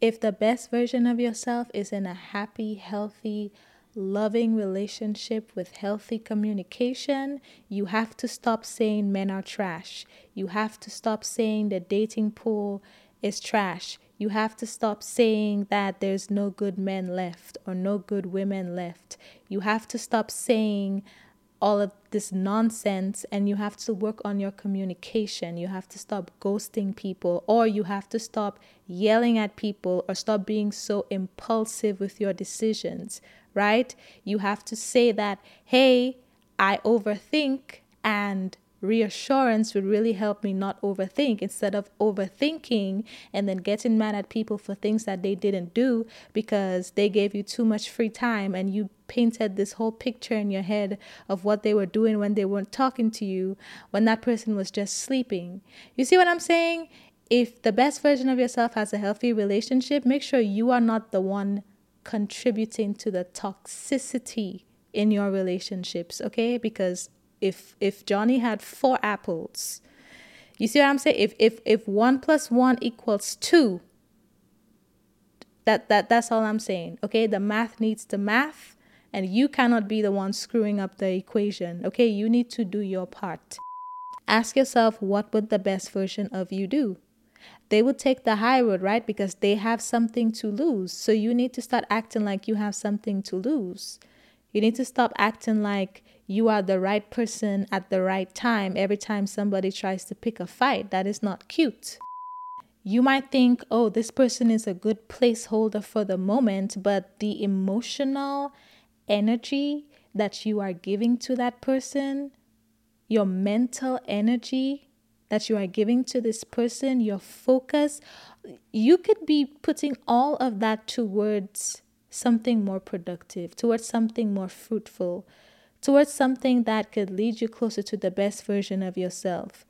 If the best version of yourself is in a happy, healthy, loving relationship with healthy communication, you have to stop saying men are trash. You have to stop saying the dating pool is trash. You have to stop saying that there's no good men left or no good women left. You have to stop saying all of this nonsense and you have to work on your communication. You have to stop ghosting people or you have to stop yelling at people or stop being so impulsive with your decisions, right? You have to say that, hey, I overthink and reassurance would really help me not overthink instead of overthinking and then getting mad at people for things that they didn't do because they gave you too much free time and you painted this whole picture in your head of what they were doing when they weren't talking to you when that person was just sleeping. You see what I'm saying? If the best version of yourself has a healthy relationship, make sure you are not the one contributing to the toxicity in your relationships, okay? Because if if Johnny had four apples, you see what I'm saying? If if if one plus one equals two, that that that's all I'm saying. Okay, the math needs the math, and you cannot be the one screwing up the equation. Okay, you need to do your part. Ask yourself what would the best version of you do? They would take the high road, right? Because they have something to lose. So you need to start acting like you have something to lose. You need to stop acting like you are the right person at the right time every time somebody tries to pick a fight. That is not cute. You might think, oh, this person is a good placeholder for the moment, but the emotional energy that you are giving to that person, your mental energy that you are giving to this person, your focus, you could be putting all of that towards something more productive, towards something more fruitful, towards something that could lead you closer to the best version of yourself.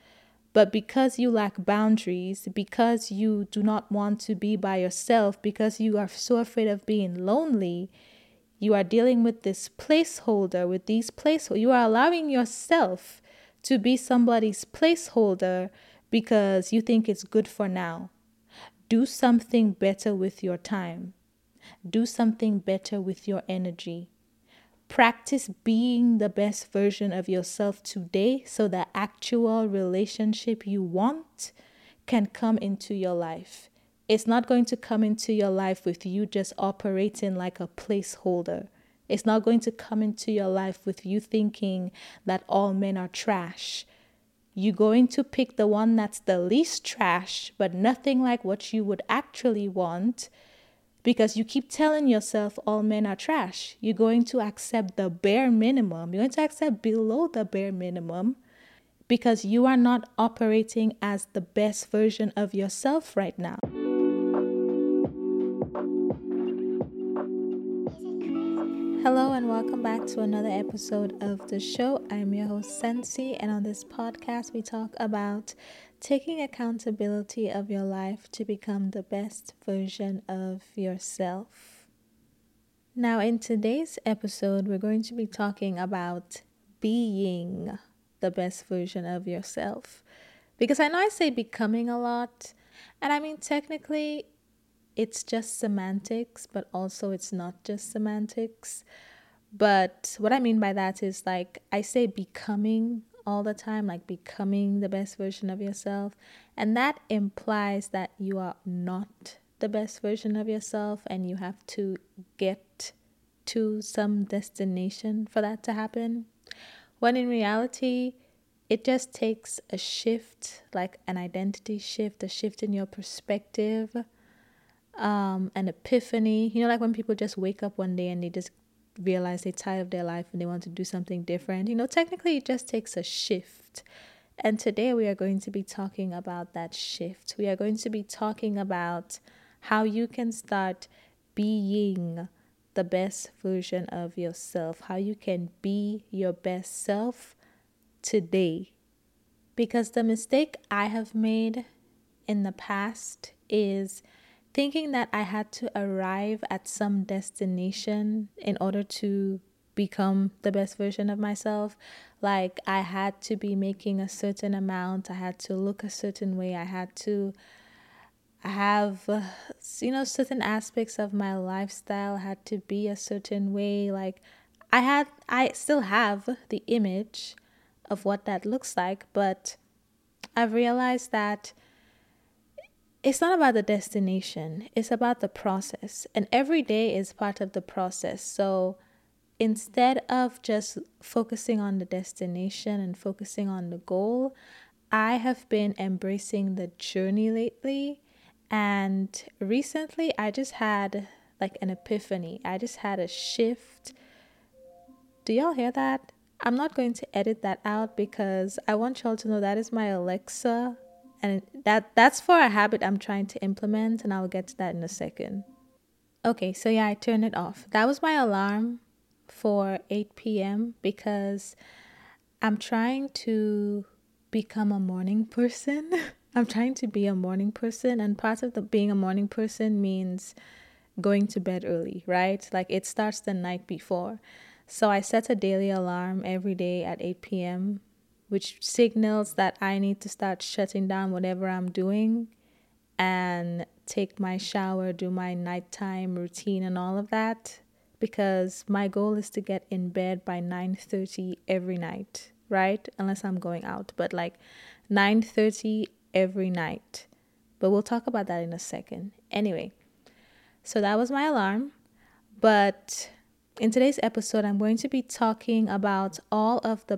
But because you lack boundaries, because you do not want to be by yourself, because you are so afraid of being lonely, you are dealing with this placeholder, with these placeholders. You are allowing yourself to be somebody's placeholder because you think it's good for now. Do something better with your time. Do something better with your energy. Practice being the best version of yourself today so the actual relationship you want can come into your life. It's not going to come into your life with you just operating like a placeholder. It's not going to come into your life with you thinking that all men are trash. You're going to pick the one that's the least trash, but nothing like what you would actually want because you keep telling yourself all men are trash. You're going to accept the bare minimum. You're going to accept below the bare minimum because you are not operating as the best version of yourself right now. Hello and welcome back to another episode of the show. I'm your host Sensi, and on this podcast, we talk about taking accountability of your life to become the best version of yourself. Now, in today's episode, we're going to be talking about being the best version of yourself. Because I know I say becoming a lot, and I mean, technically, it's just semantics, but also it's not just semantics. But what I mean by that is like I say becoming all the time, like becoming the best version of yourself. And that implies that you are not the best version of yourself and you have to get to some destination for that to happen. When in reality, it just takes a shift, like an identity shift, a shift in your perspective, um, an epiphany. You know, like when people just wake up one day and they just realize they're tired of their life and they want to do something different. You know, technically it just takes a shift. And today we are going to be talking about that shift. We are going to be talking about how you can start being the best version of yourself, how you can be your best self today. Because the mistake I have made in the past is thinking that I had to arrive at some destination in order to become the best version of myself. Like I had to be making a certain amount, I had to look a certain way, I had to have you know certain aspects of my lifestyle had to be a certain way. Like I had I still have the image of what that looks like, but I've realized that it's not about the destination, it's about the process. And every day is part of the process. So instead of just focusing on the destination and focusing on the goal, I have been embracing the journey lately. And recently, I just had like an epiphany. I just had a shift. Do y'all hear that? I'm not going to edit that out because I want y'all to know that is my Alexa and that that's for a habit I'm trying to implement and I'll get to that in a second. Okay, so yeah, I turned it off. That was my alarm for 8 p.m. because I'm trying to become a morning person. I'm trying to be a morning person and part of the being a morning person means going to bed early, right? Like it starts the night before. So I set a daily alarm every day at 8 p.m which signals that I need to start shutting down whatever I'm doing and take my shower, do my nighttime routine and all of that because my goal is to get in bed by 9:30 every night, right? Unless I'm going out, but like 9:30 every night. But we'll talk about that in a second. Anyway, so that was my alarm, but in today's episode, I'm going to be talking about all of the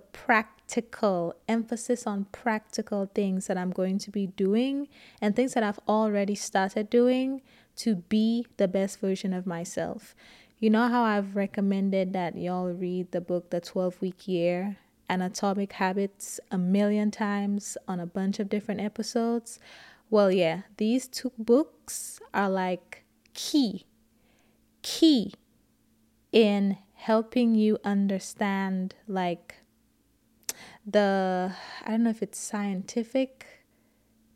practical, emphasis on practical things that I'm going to be doing and things that I've already started doing to be the best version of myself. You know how I've recommended that y'all read the book The 12 Week Year and Atomic Habits a million times on a bunch of different episodes? Well, yeah, these two books are like key, key in helping you understand like the I don't know if it's scientific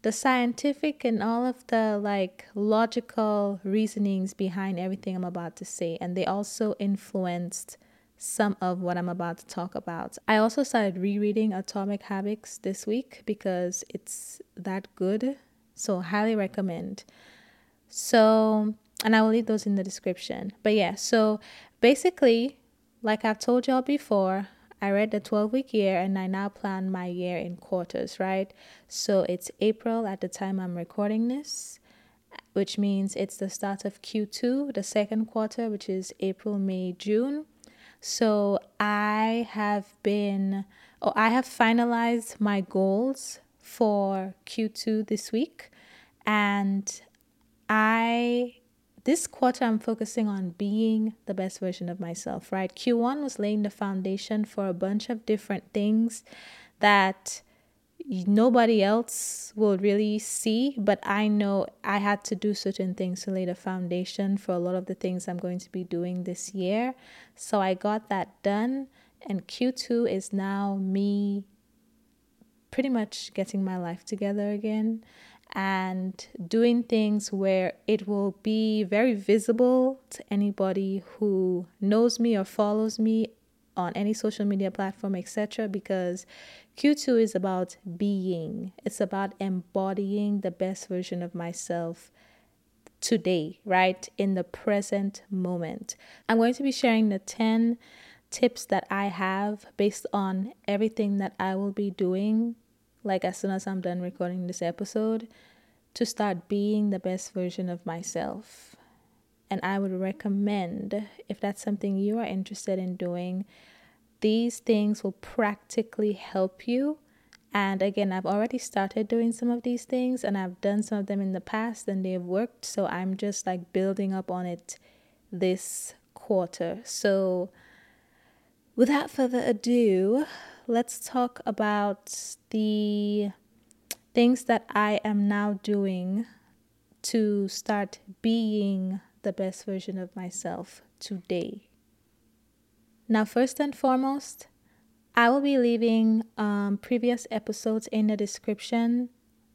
the scientific and all of the like logical reasonings behind everything I'm about to say and they also influenced some of what I'm about to talk about. I also started rereading Atomic Habits this week because it's that good. So highly recommend. So and I will leave those in the description. But yeah, so basically, like I've told y'all before, I read the 12 week year and I now plan my year in quarters, right? So it's April at the time I'm recording this, which means it's the start of Q2, the second quarter, which is April, May, June. So I have been, or I have finalized my goals for Q2 this week. And I this quarter I'm focusing on being the best version of myself, right? Q1 was laying the foundation for a bunch of different things that nobody else will really see, but I know I had to do certain things to lay the foundation for a lot of the things I'm going to be doing this year. So I got that done, and Q2 is now me pretty much getting my life together again and doing things where it will be very visible to anybody who knows me or follows me on any social media platform, etc. Because Q2 is about being, it's about embodying the best version of myself today, right? In the present moment. I'm going to be sharing the 10 tips that I have based on everything that I will be doing like as soon as I'm done recording this episode, to start being the best version of myself. And I would recommend, if that's something you are interested in doing, these things will practically help you. And again, I've already started doing some of these things and I've done some of them in the past and they've worked. So I'm just like building up on it this quarter. So without further ado, let's talk about the things that I am now doing to start being the best version of myself today. Now, first and foremost, I will be leaving um, previous episodes in the description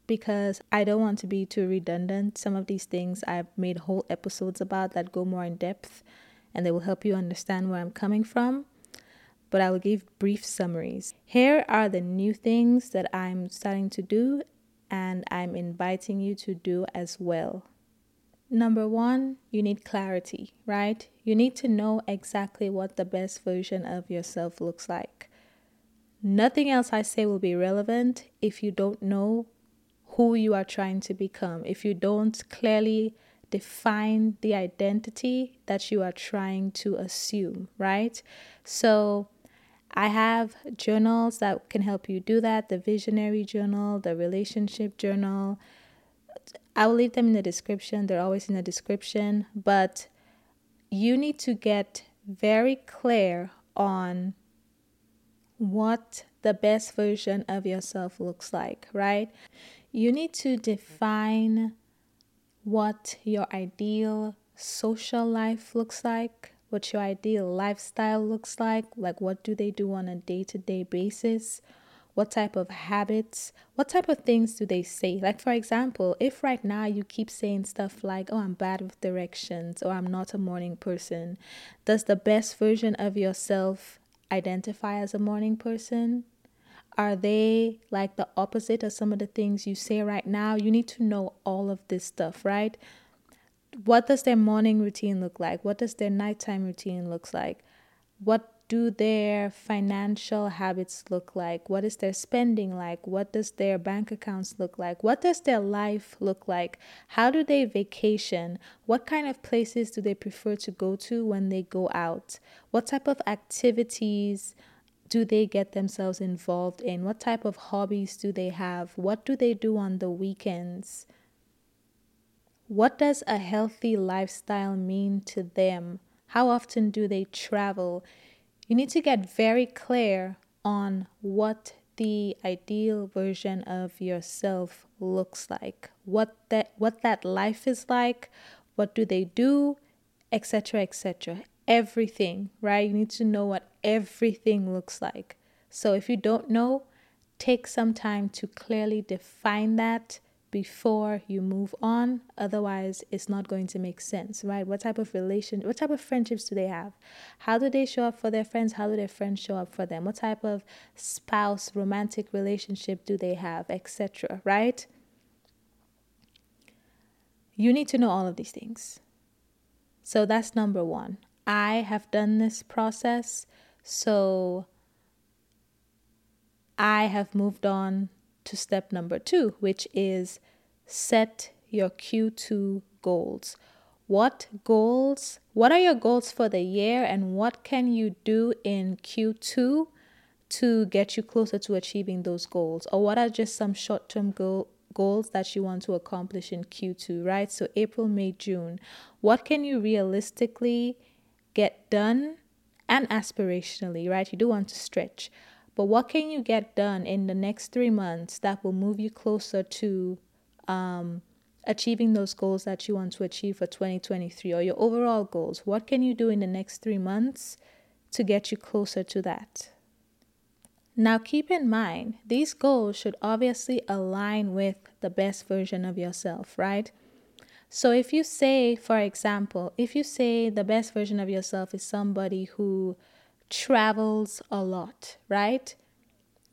because I don't want to be too redundant. Some of these things I've made whole episodes about that go more in depth and they will help you understand where I'm coming from. But I will give brief summaries. Here are the new things that I'm starting to do and I'm inviting you to do as well. Number one, you need clarity, right? You need to know exactly what the best version of yourself looks like. Nothing else I say will be relevant if you don't know who you are trying to become, if you don't clearly define the identity that you are trying to assume, right? So, I have journals that can help you do that the visionary journal, the relationship journal. I will leave them in the description. They're always in the description. But you need to get very clear on what the best version of yourself looks like, right? You need to define what your ideal social life looks like, what your ideal lifestyle looks like, like what do they do on a day to day basis, what type of habits, what type of things do they say. Like, for example, if right now you keep saying stuff like, oh, I'm bad with directions or I'm not a morning person, does the best version of yourself identify as a morning person? Are they like the opposite of some of the things you say right now? You need to know all of this stuff, right? What does their morning routine look like? What does their nighttime routine looks like? What do their financial habits look like? What is their spending like? What does their bank accounts look like? What does their life look like? How do they vacation? What kind of places do they prefer to go to when they go out? What type of activities do they get themselves involved in? What type of hobbies do they have? What do they do on the weekends? What does a healthy lifestyle mean to them? How often do they travel? You need to get very clear on what the ideal version of yourself looks like. What that what that life is like, what do they do, etc., etc everything, right? You need to know what everything looks like. So if you don't know, take some time to clearly define that before you move on. Otherwise, it's not going to make sense, right? What type of relation, what type of friendships do they have? How do they show up for their friends? How do their friends show up for them? What type of spouse, romantic relationship do they have, etc., right? You need to know all of these things. So that's number one. I have done this process, so I have moved on to step number two, which is set your Q2 goals. What goals? What are your goals for the year, and what can you do in Q2 to get you closer to achieving those goals? Or what are just some short term goal, goals that you want to accomplish in Q2, right? So, April, May, June. What can you realistically get done and aspirationally, right? You do want to stretch. But what can you get done in the next three months that will move you closer to um, achieving those goals that you want to achieve for 2023 or your overall goals? What can you do in the next three months to get you closer to that? Now, keep in mind, these goals should obviously align with the best version of yourself, right? So if you say, for example, if you say the best version of yourself is somebody who travels a lot, right?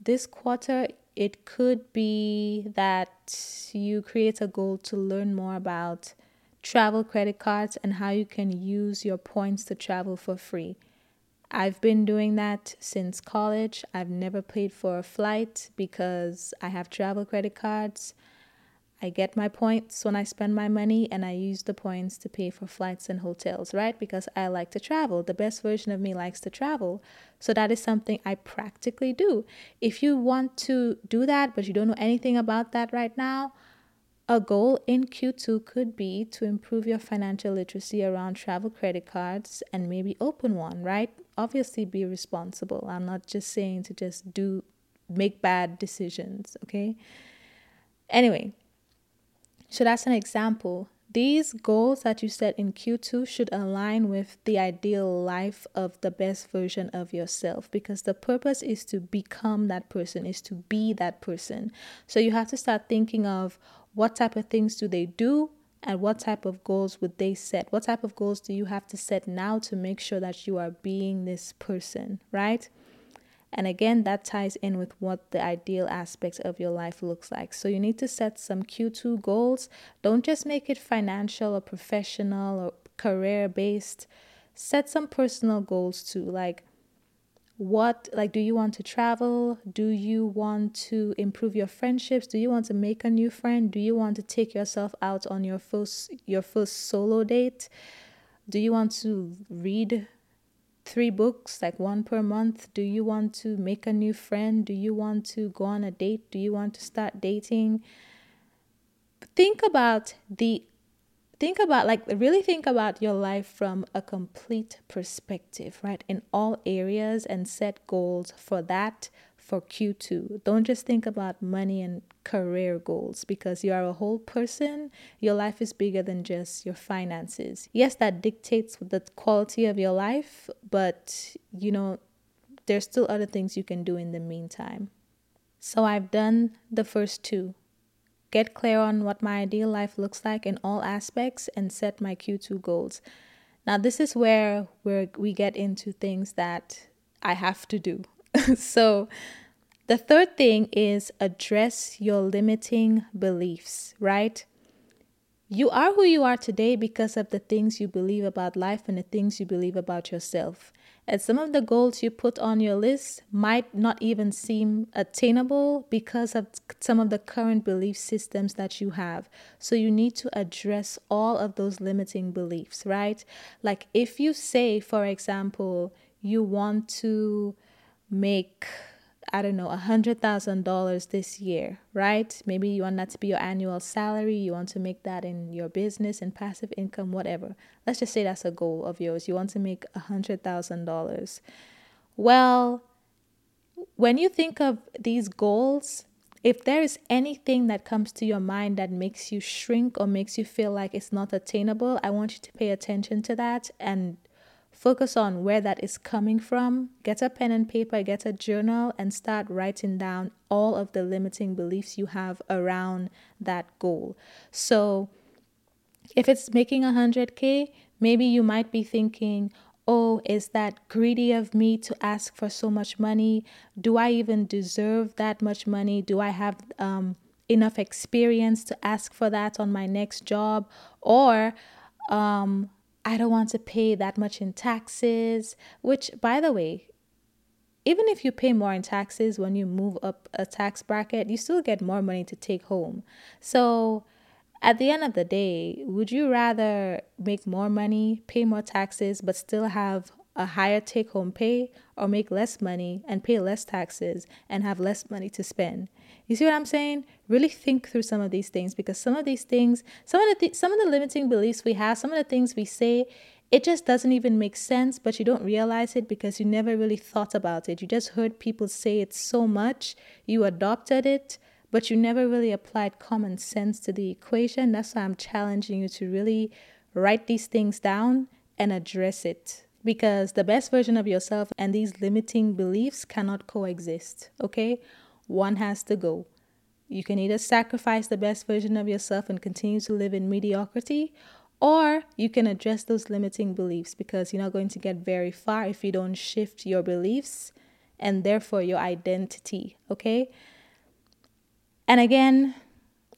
This quarter, it could be that you create a goal to learn more about travel credit cards and how you can use your points to travel for free. I've been doing that since college. I've never paid for a flight because I have travel credit cards. I get my points when I spend my money and I use the points to pay for flights and hotels, right? Because I like to travel. The best version of me likes to travel. So that is something I practically do. If you want to do that, but you don't know anything about that right now, a goal in Q2 could be to improve your financial literacy around travel credit cards and maybe open one, right? Obviously, be responsible. I'm not just saying to just do, make bad decisions, okay? Anyway, So that's an example. These goals that you set in Q2 should align with the ideal life of the best version of yourself because the purpose is to become that person, is to be that person. So you have to start thinking of what type of things do they do and what type of goals would they set? What type of goals do you have to set now to make sure that you are being this person, right? And again, that ties in with what the ideal aspect of your life looks like. So you need to set some Q2 goals. Don't just make it financial or professional or career based. Set some personal goals too. Like, what, like, do you want to travel? Do you want to improve your friendships? Do you want to make a new friend? Do you want to take yourself out on your first, your first solo date? Do you want to read three books, like one per month? Do you want to make a new friend? Do you want to go on a date? Do you want to start dating? Think about the think about like really think about your life from a complete perspective, right? In all areas and set goals for that for Q2. Don't just think about money and career goals because you are a whole person. Your life is bigger than just your finances. Yes, that dictates the quality of your life, but you know, there's still other things you can do in the meantime. So I've done the first two. Get clear on what my ideal life looks like in all aspects and set my Q2 goals. Now, this is where where we get into things that I have to do. so, the third thing is address your limiting beliefs, right? You are who you are today because of the things you believe about life and the things you believe about yourself. And some of the goals you put on your list might not even seem attainable because of some of the current belief systems that you have. So you need to address all of those limiting beliefs, right? Like if you say, for example, you want to make I don't know, a hundred thousand dollars this year, right? Maybe you want that to be your annual salary. You want to make that in your business and passive income, whatever. Let's just say that's a goal of yours. You want to make a hundred thousand dollars. Well, when you think of these goals, if there is anything that comes to your mind that makes you shrink or makes you feel like it's not attainable, I want you to pay attention to that and Focus on where that is coming from. Get a pen and paper, get a journal, and start writing down all of the limiting beliefs you have around that goal. So, if it's making 100K, maybe you might be thinking, oh, is that greedy of me to ask for so much money? Do I even deserve that much money? Do I have um, enough experience to ask for that on my next job? Or, um, I don't want to pay that much in taxes, which, by the way, even if you pay more in taxes when you move up a tax bracket, you still get more money to take home. So, at the end of the day, would you rather make more money, pay more taxes, but still have a higher take home pay, or make less money and pay less taxes and have less money to spend? You see what I'm saying? Really think through some of these things because some of these things, some of the th- some of the limiting beliefs we have, some of the things we say, it just doesn't even make sense, but you don't realize it because you never really thought about it. You just heard people say it so much, you adopted it, but you never really applied common sense to the equation. That's why I'm challenging you to really write these things down and address it because the best version of yourself and these limiting beliefs cannot coexist, okay? One has to go. You can either sacrifice the best version of yourself and continue to live in mediocrity, or you can address those limiting beliefs because you're not going to get very far if you don't shift your beliefs and therefore your identity, okay? And again,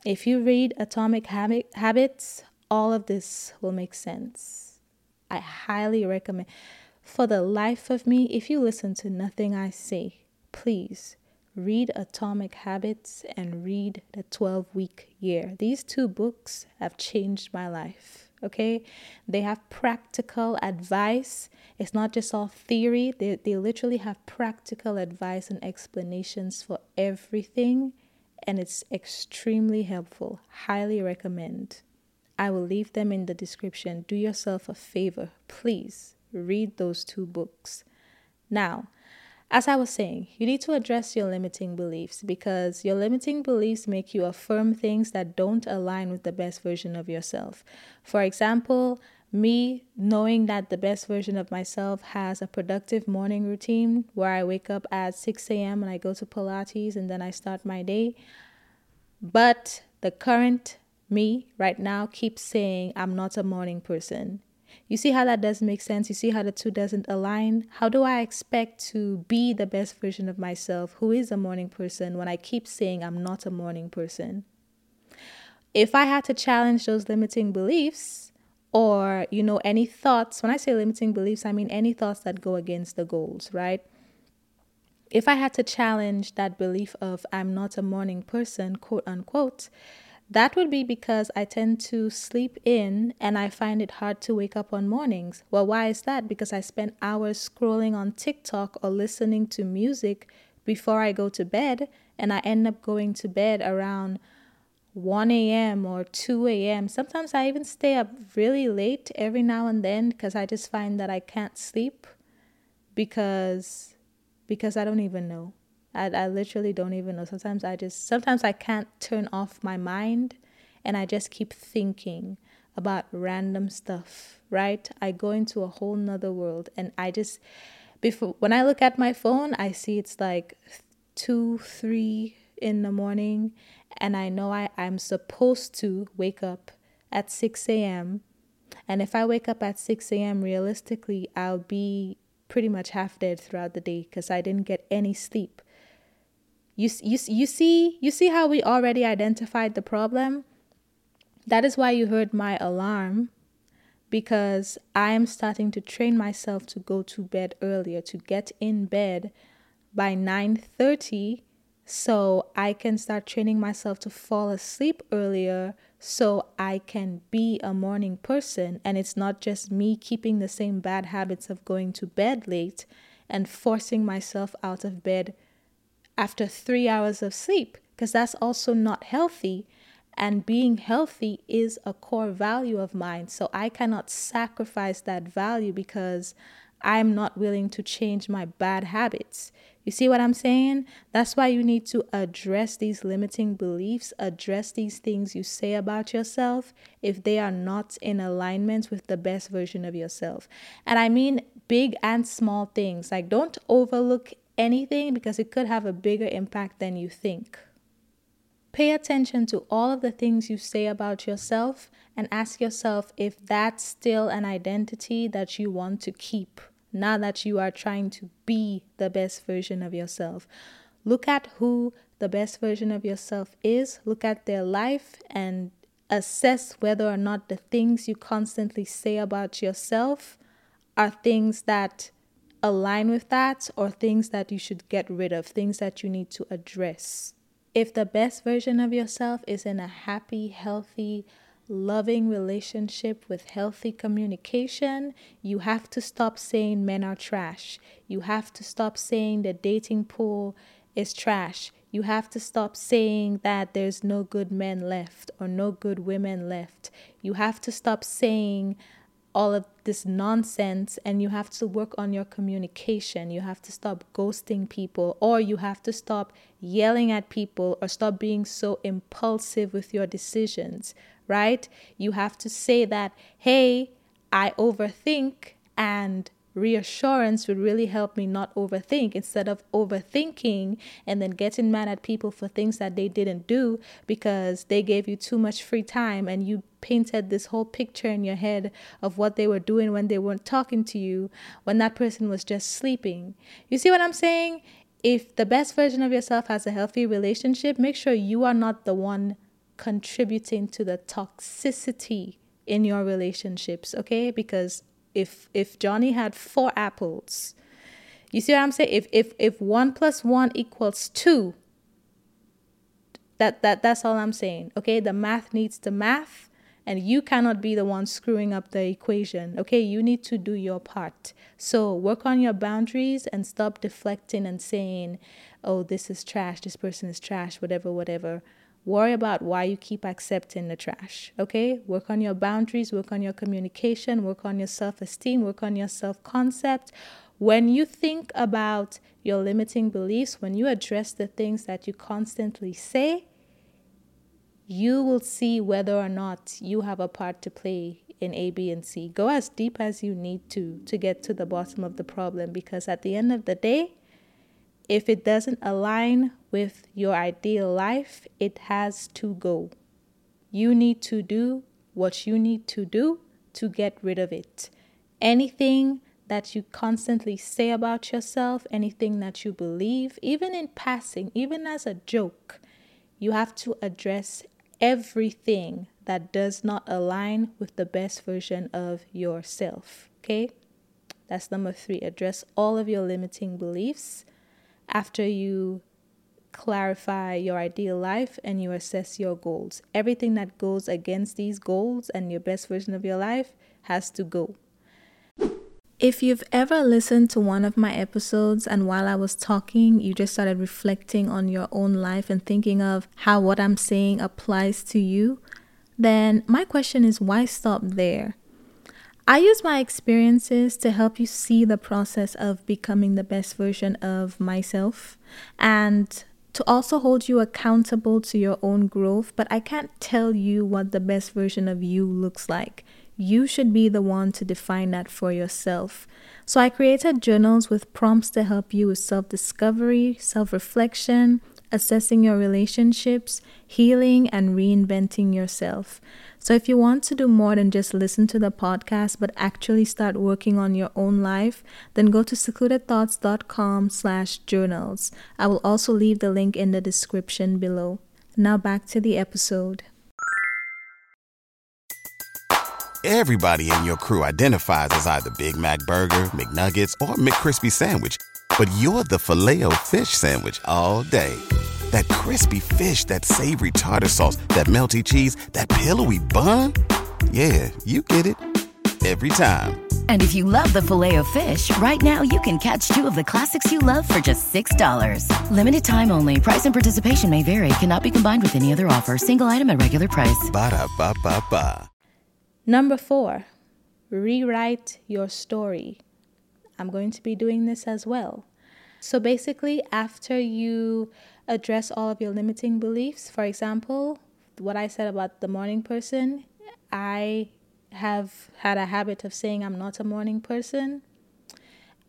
if you read Atomic Habits, all of this will make sense. I highly recommend. For the life of me, if you listen to nothing I say, please read Atomic Habits and read The 12 Week Year. These two books have changed my life. Okay, they have practical advice. It's not just all theory, they, they literally have practical advice and explanations for everything, and it's extremely helpful. Highly recommend. I will leave them in the description. Do yourself a favor, please read those two books. Now, as I was saying, you need to address your limiting beliefs because your limiting beliefs make you affirm things that don't align with the best version of yourself. For example, me knowing that the best version of myself has a productive morning routine where I wake up at 6 a.m. and I go to Pilates and then I start my day. But the current me right now keeps saying I'm not a morning person. You see how that doesn't make sense? You see how the two doesn't align? How do I expect to be the best version of myself who is a morning person when I keep saying I'm not a morning person? If I had to challenge those limiting beliefs or, you know, any thoughts, when I say limiting beliefs, I mean any thoughts that go against the goals, right? If I had to challenge that belief of I'm not a morning person, quote unquote, that would be because I tend to sleep in and I find it hard to wake up on mornings. Well, why is that? Because I spend hours scrolling on TikTok or listening to music before I go to bed, and I end up going to bed around 1 a.m. or 2 a.m. Sometimes I even stay up really late every now and then because I just find that I can't sleep because because I don't even know. I, I literally don't even know. Sometimes I just, sometimes I can't turn off my mind and I just keep thinking about random stuff, right? I go into a whole nother world and I just, before, when I look at my phone, I see it's like two, three in the morning and I know I, I'm supposed to wake up at 6 a.m. And if I wake up at 6 a.m., realistically, I'll be pretty much half dead throughout the day because I didn't get any sleep. You, you, you see you see how we already identified the problem? That is why you heard my alarm because I am starting to train myself to go to bed earlier, to get in bed by 9:30 so I can start training myself to fall asleep earlier so I can be a morning person and it's not just me keeping the same bad habits of going to bed late and forcing myself out of bed after three hours of sleep, because that's also not healthy. And being healthy is a core value of mine. So I cannot sacrifice that value because I'm not willing to change my bad habits. You see what I'm saying? That's why you need to address these limiting beliefs, address these things you say about yourself if they are not in alignment with the best version of yourself. And I mean big and small things. Like, don't overlook anything because it could have a bigger impact than you think. Pay attention to all of the things you say about yourself and ask yourself if that's still an identity that you want to keep now that you are trying to be the best version of yourself. Look at who the best version of yourself is, look at their life, and assess whether or not the things you constantly say about yourself are things that align with that or things that you should get rid of, things that you need to address. If the best version of yourself is in a happy, healthy, loving relationship with healthy communication, you have to stop saying men are trash. You have to stop saying the dating pool is trash. You have to stop saying that there's no good men left or no good women left. You have to stop saying all of this nonsense and you have to work on your communication. You have to stop ghosting people or you have to stop yelling at people or stop being so impulsive with your decisions, right? You have to say that, hey, I overthink and reassurance would really help me not overthink instead of overthinking and then getting mad at people for things that they didn't do because they gave you too much free time and you painted this whole picture in your head of what they were doing when they weren't talking to you when that person was just sleeping. You see what I'm saying? If the best version of yourself has a healthy relationship, make sure you are not the one contributing to the toxicity in your relationships, okay? Because if if Johnny had four apples, you see what I'm saying? If if if one plus one equals two, that that that's all I'm saying. Okay, the math needs the math, and you cannot be the one screwing up the equation. Okay, you need to do your part. So work on your boundaries and stop deflecting and saying, "Oh, this is trash. This person is trash. Whatever, whatever." Worry about why you keep accepting the trash. Okay? Work on your boundaries, work on your communication, work on your self esteem, work on your self concept, When you think about your limiting beliefs, when you address the things that you constantly say, you will see whether or not you have a part to play in A, B, and C. Go as deep as you need to to get to the bottom of the problem because at the end of the day, if it doesn't align with your ideal life, it has to go. You need to do what you need to do to get rid of it. Anything that you constantly say about yourself, anything that you believe, even in passing, even as a joke, you have to address everything that does not align with the best version of yourself. Okay? That's number three. Address all of your limiting beliefs after you clarify your ideal life and you assess your goals. Everything that goes against these goals and your best version of your life has to go. If you've ever listened to one of my episodes and while I was talking, you just started reflecting on your own life and thinking of how what I'm saying applies to you, then my question is why stop there? I use my experiences to help you see the process of becoming the best version of myself and to also hold you accountable to your own growth, but I can't tell you what the best version of you looks like. You should be the one to define that for yourself. So I created journals with prompts to help you with self discovery, self reflection, assessing your relationships, healing, and reinventing yourself. So if you want to do more than just listen to the podcast, but actually start working on your own life, then go to secludedthoughts.com slash journals. I will also leave the link in the description below. Now back to the episode. Everybody in your crew identifies as either Big Mac Burger, McNuggets, or McCrispy Sandwich. But you're the filet o fish Sandwich all day. That crispy fish, that savory tartar sauce, that melty cheese, that pillowy bun. Yeah, you get it. Every time. And if you love the filet of fish, right now you can catch two of the classics you love for just $6. Limited time only. Price and participation may vary. Cannot be combined with any other offer. Single item at regular price. Ba da ba ba ba. Number four, rewrite your story. I'm going to be doing this as well. So basically, after you address all of your limiting beliefs, for example, what I said about the morning person, I have had a habit of saying I'm not a morning person.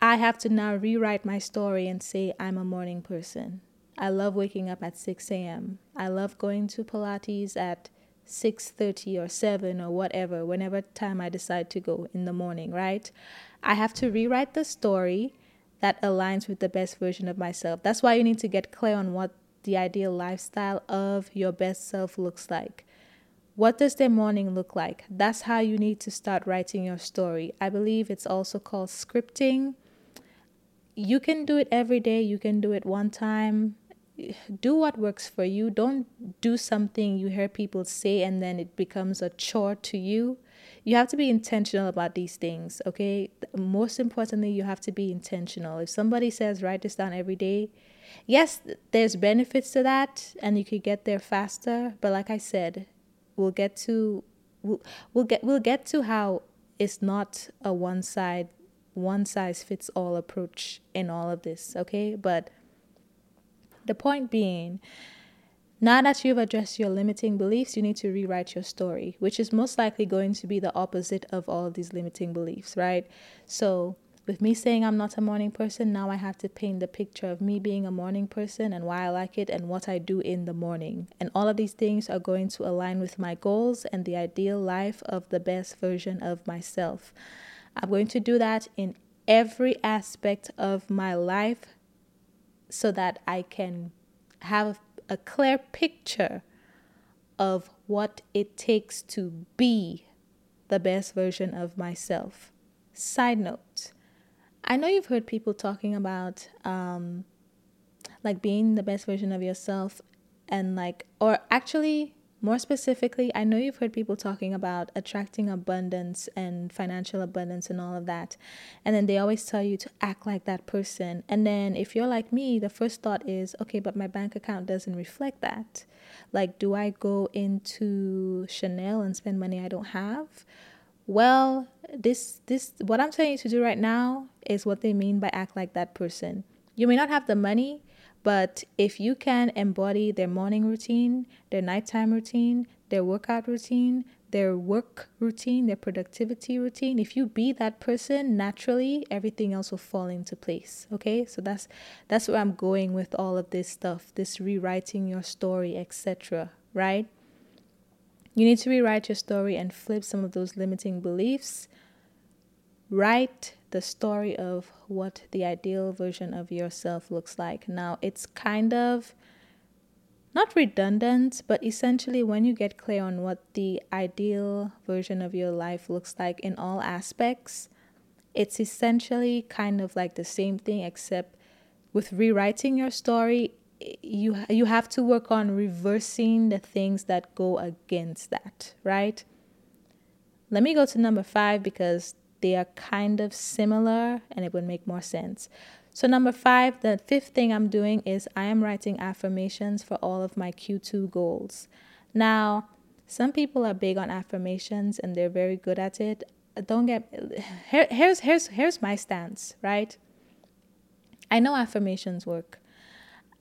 I have to now rewrite my story and say I'm a morning person. I love waking up at 6 a.m. I love going to Pilates at 6:30 or 7 or whatever whenever time I decide to go in the morning, right? I have to rewrite the story that aligns with the best version of myself. That's why you need to get clear on what the ideal lifestyle of your best self looks like. What does their morning look like? That's how you need to start writing your story. I believe it's also called scripting. You can do it every day, you can do it one time, do what works for you. Don't do something you hear people say and then it becomes a chore to you. You have to be intentional about these things, okay? Most importantly, you have to be intentional. If somebody says write this down every day, yes, there's benefits to that and you could get there faster, but like I said, we'll get to we'll, we'll get we'll get to how it's not a one side one size fits all approach in all of this, okay? But the point being, now that you've addressed your limiting beliefs, you need to rewrite your story, which is most likely going to be the opposite of all of these limiting beliefs, right? So, with me saying I'm not a morning person, now I have to paint the picture of me being a morning person and why I like it and what I do in the morning. And all of these things are going to align with my goals and the ideal life of the best version of myself. I'm going to do that in every aspect of my life so that I can have a clear picture of what it takes to be the best version of myself. Side note, I know you've heard people talking about um, like being the best version of yourself and like, or actually, more specifically, I know you've heard people talking about attracting abundance and financial abundance and all of that. And then they always tell you to act like that person. And then if you're like me, the first thought is, okay, but my bank account doesn't reflect that. Like, do I go into Chanel and spend money I don't have? well, this this what I'm telling you to do right now is what they mean by act like that person. You may not have the money, but if you can embody their morning routine, their nighttime routine, their workout routine, their work routine, their productivity routine, if you be that person naturally, everything else will fall into place. Okay? So that's that's where I'm going with all of this stuff, this rewriting your story, etc., right? You need to rewrite your story and flip some of those limiting beliefs. Write the story of what the ideal version of yourself looks like. Now, it's kind of not redundant, but essentially, when you get clear on what the ideal version of your life looks like in all aspects, it's essentially kind of like the same thing, except with rewriting your story, you you have to work on reversing the things that go against that, right? Let me go to number 5 because they are kind of similar and it would make more sense. So, number five, the fifth thing I'm doing is I am writing affirmations for all of my Q2 goals. Now, some people are big on affirmations and they're very good at it. Don't get here, here's here's here's my stance, right? I know affirmations work.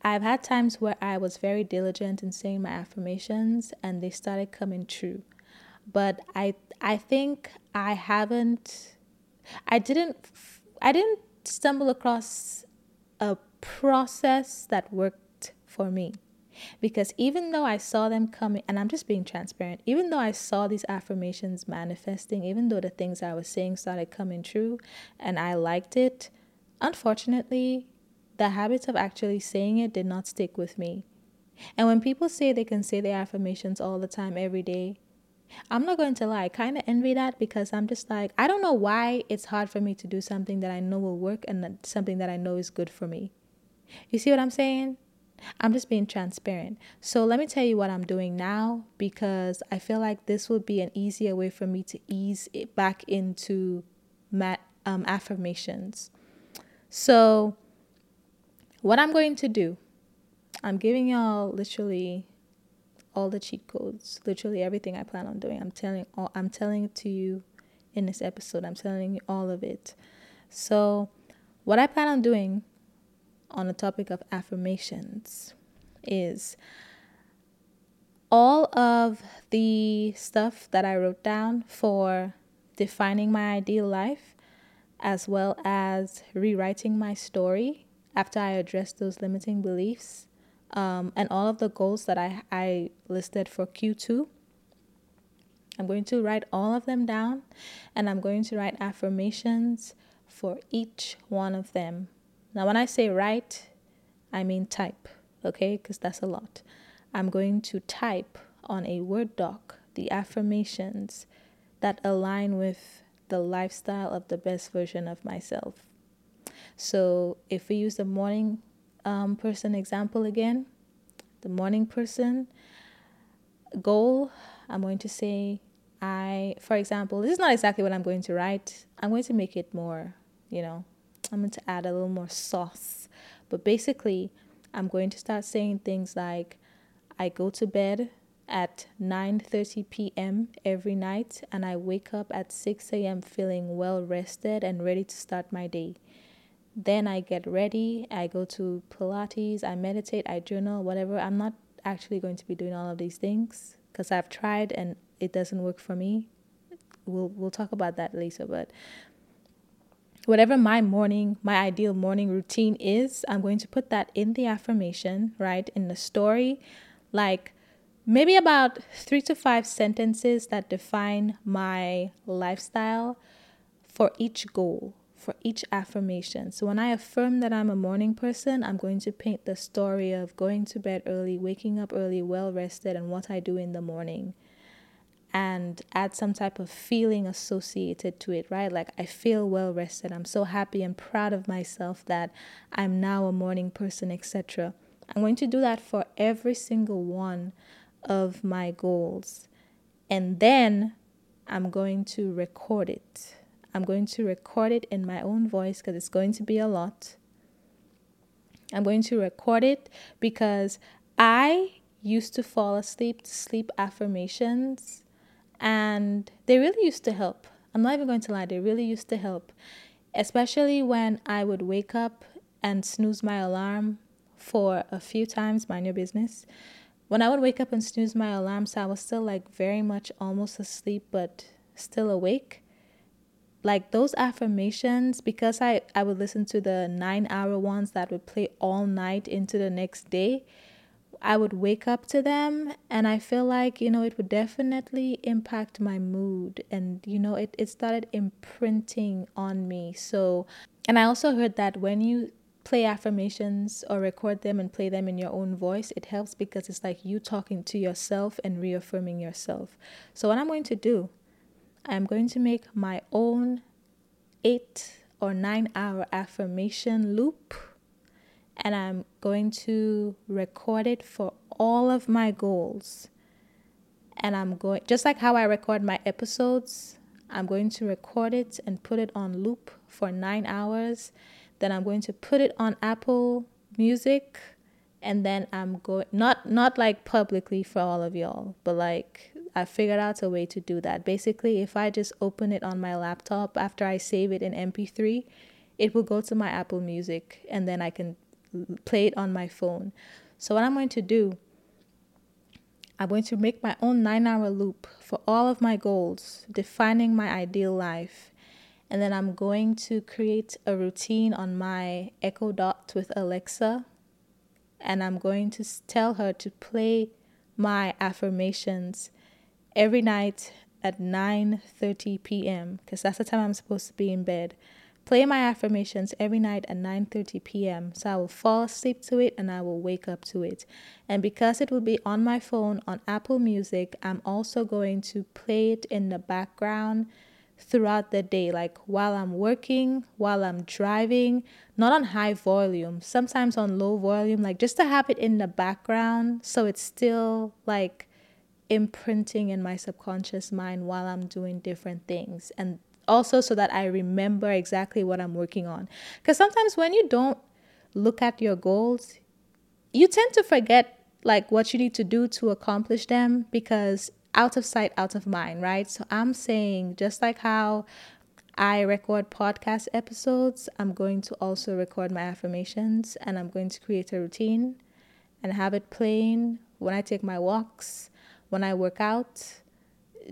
I've had times where I was very diligent in saying my affirmations and they started coming true. But I I think I haven't I didn't I didn't stumble across a process that worked for me. Because even though I saw them coming, and I'm just being transparent, even though I saw these affirmations manifesting, even though the things I was saying started coming true and I liked it, unfortunately, the habit of actually saying it did not stick with me. And when people say they can say their affirmations all the time, every day, I'm not going to lie, I kind of envy that because I'm just like, I don't know why it's hard for me to do something that I know will work and something that I know is good for me. You see what I'm saying? I'm just being transparent. So let me tell you what I'm doing now because I feel like this would be an easier way for me to ease it back into mat, um, affirmations. So, what I'm going to do, I'm giving y'all literally all the cheat codes, literally everything I plan on doing. I'm telling all I'm telling it to you in this episode. I'm telling you all of it. So, what I plan on doing on the topic of affirmations is all of the stuff that I wrote down for defining my ideal life, as well as rewriting my story after I address those limiting beliefs um, and all of the goals that I, I listed for Q2. I'm going to write all of them down and I'm going to write affirmations for each one of them. Now, when I say write, I mean type, okay? Because that's a lot. I'm going to type on a Word doc the affirmations that align with the lifestyle of the best version of myself. So, if we use the morning um, person example again, the morning person goal, I'm going to say, I, for example, this is not exactly what I'm going to write. I'm going to make it more, you know, I'm going to add a little more sauce. But basically, I'm going to start saying things like, I go to bed at 9:30 p.m. every night and I wake up at 6 a.m. feeling well rested and ready to start my day. Then I get ready, I go to Pilates, I meditate, I journal, whatever. I'm not actually going to be doing all of these things because I've tried and it doesn't work for me. We'll we'll talk about that later, but whatever my morning, my ideal morning routine is, I'm going to put that in the affirmation, right? In the story, like maybe about 3 to 5 sentences that define my lifestyle for each goal for each affirmation. So when I affirm that I'm a morning person, I'm going to paint the story of going to bed early, waking up early, well rested, and what I do in the morning. And add some type of feeling associated to it, right? Like I feel well rested. I'm so happy and proud of myself that I'm now a morning person, etc. I'm going to do that for every single one of my goals. And then I'm going to record it I'm going to record it in my own voice because it's going to be a lot. I'm going to record it because I used to fall asleep to sleep affirmations and they really used to help. I'm not even going to lie, they really used to help. Especially when I would wake up and snooze my alarm for a few times, mind your business. When I would wake up and snooze my alarm, so I was still like very much almost asleep, but still awake. Like those affirmations, because I, I would listen to the nine hour ones that would play all night into the next day, I would wake up to them and I feel like, you know, it would definitely impact my mood. And, you know, it, it started imprinting on me. So, and I also heard that when you play affirmations or record them and play them in your own voice, it helps because it's like you talking to yourself and reaffirming yourself. So, what I'm going to do, I'm going to make my own eight or nine hour affirmation loop and I'm going to record it for all of my goals. And I'm going, just like how I record my episodes, I'm going to record it and put it on loop for nine hours. Then I'm going to put it on Apple Music. And then I'm going, not, not like publicly for all of y'all, but like I figured out a way to do that. Basically, if I just open it on my laptop after I save it in MP3, it will go to my Apple Music and then I can play it on my phone. So, what I'm going to do, I'm going to make my own nine hour loop for all of my goals, defining my ideal life. And then I'm going to create a routine on my Echo Dot with Alexa. And I'm going to tell her to play my affirmations every night at 9:30 p.m. because that's the time I'm supposed to be in bed play my affirmations every night at 9:30 p.m. so I will fall asleep to it and I will wake up to it. And because it will be on my phone on Apple Music, I'm also going to play it in the background throughout the day like while I'm working, while I'm driving, not on high volume, sometimes on low volume like just to have it in the background so it's still like imprinting in my subconscious mind while I'm doing different things. And also so that I remember exactly what I'm working on. Because sometimes when you don't look at your goals, you tend to forget like what you need to do to accomplish them because out of sight, out of mind, right? So I'm saying just like how I record podcast episodes, I'm going to also record my affirmations and I'm going to create a routine and have it playing when I take my walks, when I work out,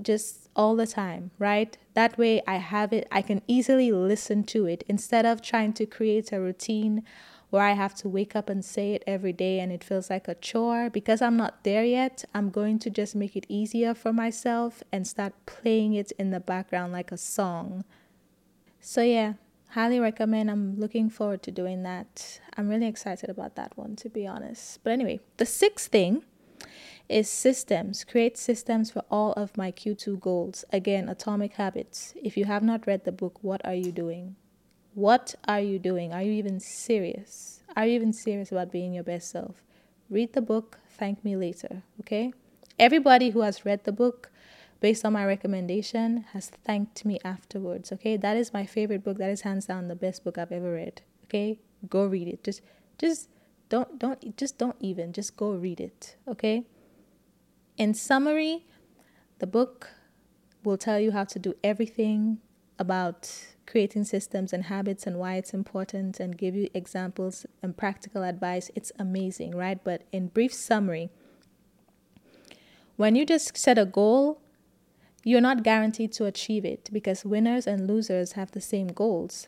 just all the time, right? That way I have it, I can easily listen to it instead of trying to create a routine where I have to wake up and say it every day and it feels like a chore. Because I'm not there yet, I'm going to just make it easier for myself and start playing it in the background like a song. So, yeah, highly recommend. I'm looking forward to doing that. I'm really excited about that one, to be honest. But anyway, the sixth thing is systems. Create systems for all of my Q2 goals. Again, Atomic Habits. If you have not read the book, what are you doing? What are you doing? Are you even serious? Are you even serious about being your best self? Read the book, thank me later, okay? Everybody who has read the book based on my recommendation has thanked me afterwards, okay? That is my favorite book. That is hands down the best book I've ever read, okay? Go read it. Just just don't don't just don't even just go read it, okay? In summary, the book will tell you how to do everything about creating systems and habits and why it's important and give you examples and practical advice. It's amazing, right? But in brief summary, when you just set a goal, you're not guaranteed to achieve it because winners and losers have the same goals.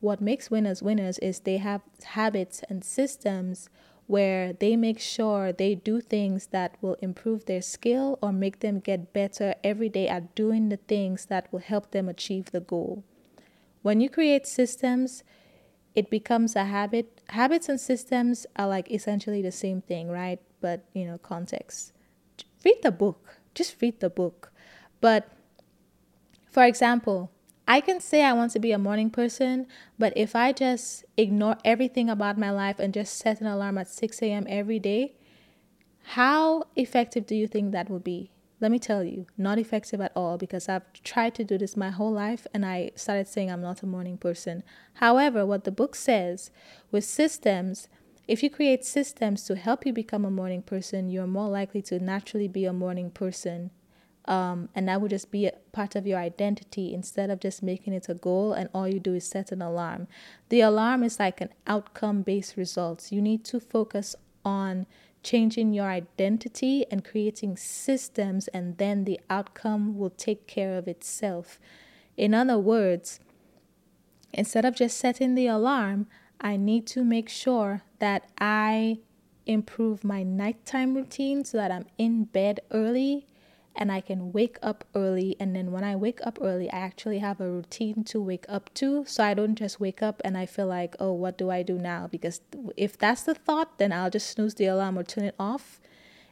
What makes winners winners is they have habits and systems where they make sure they do things that will improve their skill or make them get better every day at doing the things that will help them achieve the goal. When you create systems, it becomes a habit. Habits and systems are like essentially the same thing, right? But, you know, context. Read the book. Just read the book. But for example, I can say I want to be a morning person, but if I just ignore everything about my life and just set an alarm at 6 a.m. every day, how effective do you think that would be? Let me tell you, not effective at all because I've tried to do this my whole life and I started saying I'm not a morning person. However, what the book says with systems, if you create systems to help you become a morning person, you're more likely to naturally be a morning person Um, and that would just be a part of your identity instead of just making it a goal and all you do is set an alarm. The alarm is like an outcome based results. You need to focus on changing your identity and creating systems, and then the outcome will take care of itself. In other words, instead of just setting the alarm, I need to make sure that I improve my nighttime routine so that I'm in bed early and I can wake up early. And then when I wake up early, I actually have a routine to wake up to. So I don't just wake up and I feel like, oh, what do I do now? Because if that's the thought, then I'll just snooze the alarm or turn it off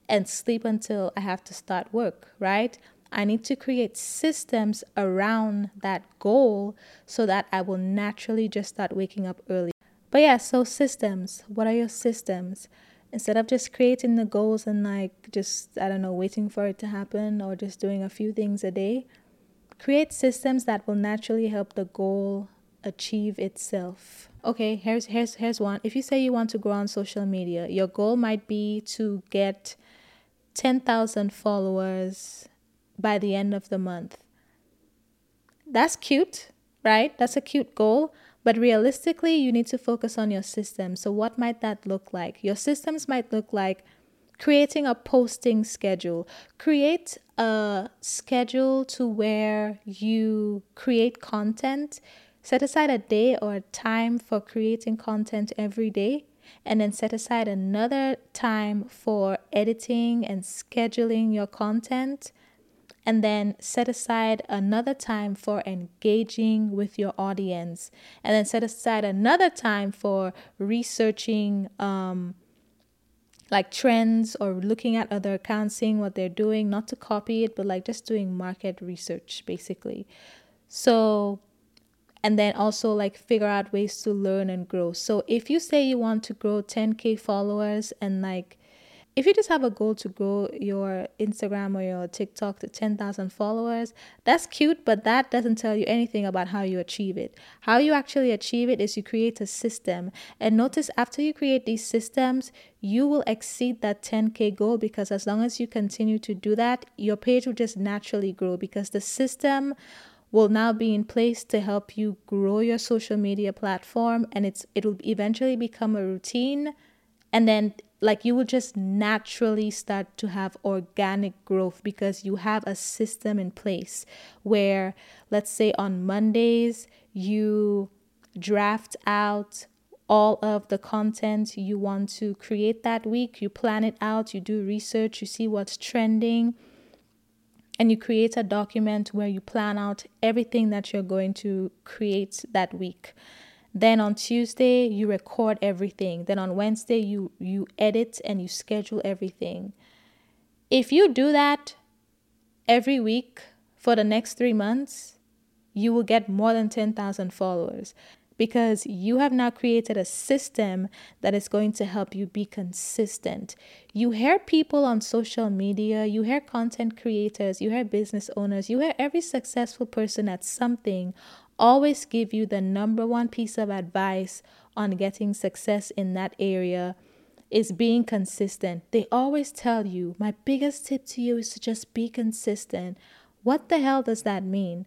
and sleep until I have to start work, right? I need to create systems around that goal so that I will naturally just start waking up early. But yeah, so systems. What are your systems? Instead of just creating the goals and like just i don't know waiting for it to happen or just doing a few things a day create systems that will naturally help the goal achieve itself. Okay here's here's here's one. If you say you want to grow on social media your goal might be to get 10,000 followers by the end of the month. That's cute right? That's a cute goal but realistically, you need to focus on your system. So, what might that look like? Your systems might look like creating a posting schedule. Create a schedule to where you create content. Set aside a day or a time for creating content every day and then set aside another time for editing and scheduling your content and then set aside another time for engaging with your audience. And then set aside another time for researching um, like trends or looking at other accounts seeing what they're doing not to copy it but like just doing market research basically. So and then also like figure out ways to learn and grow. So if you say you want to grow 10k followers and like if you just have a goal to grow your Instagram or your TikTok to 10,000 followers, that's cute, but that doesn't tell you anything about how you achieve it. How you actually achieve it is you create a system. And notice after you create these systems, you will exceed that 10K goal because as long as you continue to do that, your page will just naturally grow because the system will now be in place to help you grow your social media platform and it's it will eventually become a routine and then like you will just naturally start to have organic growth because you have a system in place where let's say on Mondays you draft out all of the content you want to create that week. You plan it out you do research you see what's trending and you create a document where you plan out everything that you're going to create that week then on Tuesday you record everything. Then on Wednesday you you edit and you schedule everything. If you do that every week for the next 3 months, you will get more than 10,000 followers because you have now created a system that is going to help you be consistent. You hear people on social media, you hear content creators, you hear business owners, you hear every successful person at something always give you the number one piece of advice on getting success in that area is being consistent. They always tell you, my biggest tip to you is to just be consistent. What the hell does that mean?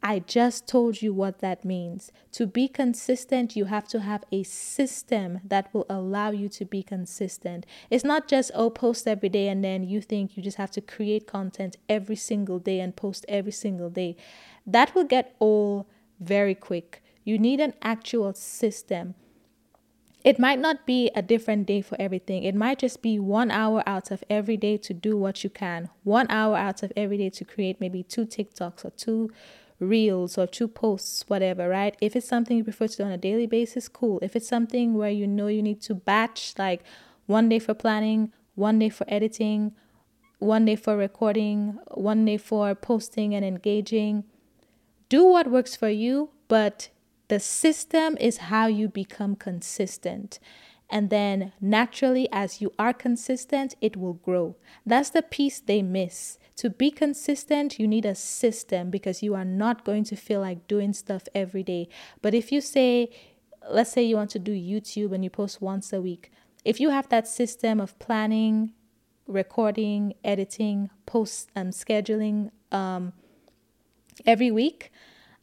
I just told you what that means. To be consistent, you have to have a system that will allow you to be consistent. It's not just, oh, post every day and then you think you just have to create content every single day and post every single day. That will get old very quick. You need an actual system. It might not be a different day for everything. It might just be one hour out of every day to do what you can. One hour out of every day to create maybe two TikToks or two reels or two posts, whatever, right? If it's something you prefer to do on a daily basis, cool. If it's something where you know you need to batch, like one day for planning, one day for editing, one day for recording, one day for posting and engaging, do what works for you, but the system is how you become consistent. And then naturally, as you are consistent, it will grow. That's the piece they miss. To be consistent, you need a system because you are not going to feel like doing stuff every day. But if you say, let's say you want to do YouTube and you post once a week, if you have that system of planning, recording, editing, post um, scheduling um, every week,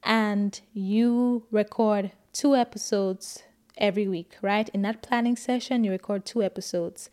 and you record two episodes every week, right? In that planning session, you record two episodes.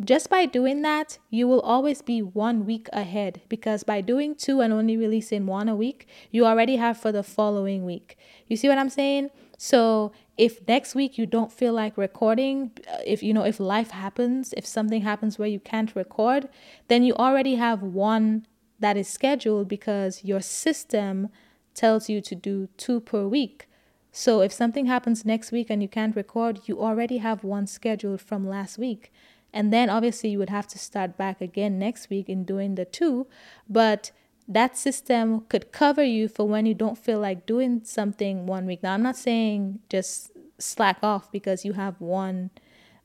Just by doing that, you will always be one week ahead because by doing two and only releasing one a week, you already have for the following week. You see what I'm saying? So if next week you don't feel like recording, if you know, if life happens, if something happens where you can't record, then you already have one that is scheduled because your system tells you to do two per week. So if something happens next week and you can't record, you already have one scheduled from last week. And then obviously you would have to start back again next week in doing the two. But that system could cover you for when you don't feel like doing something one week. Now, I'm not saying just slack off because you have one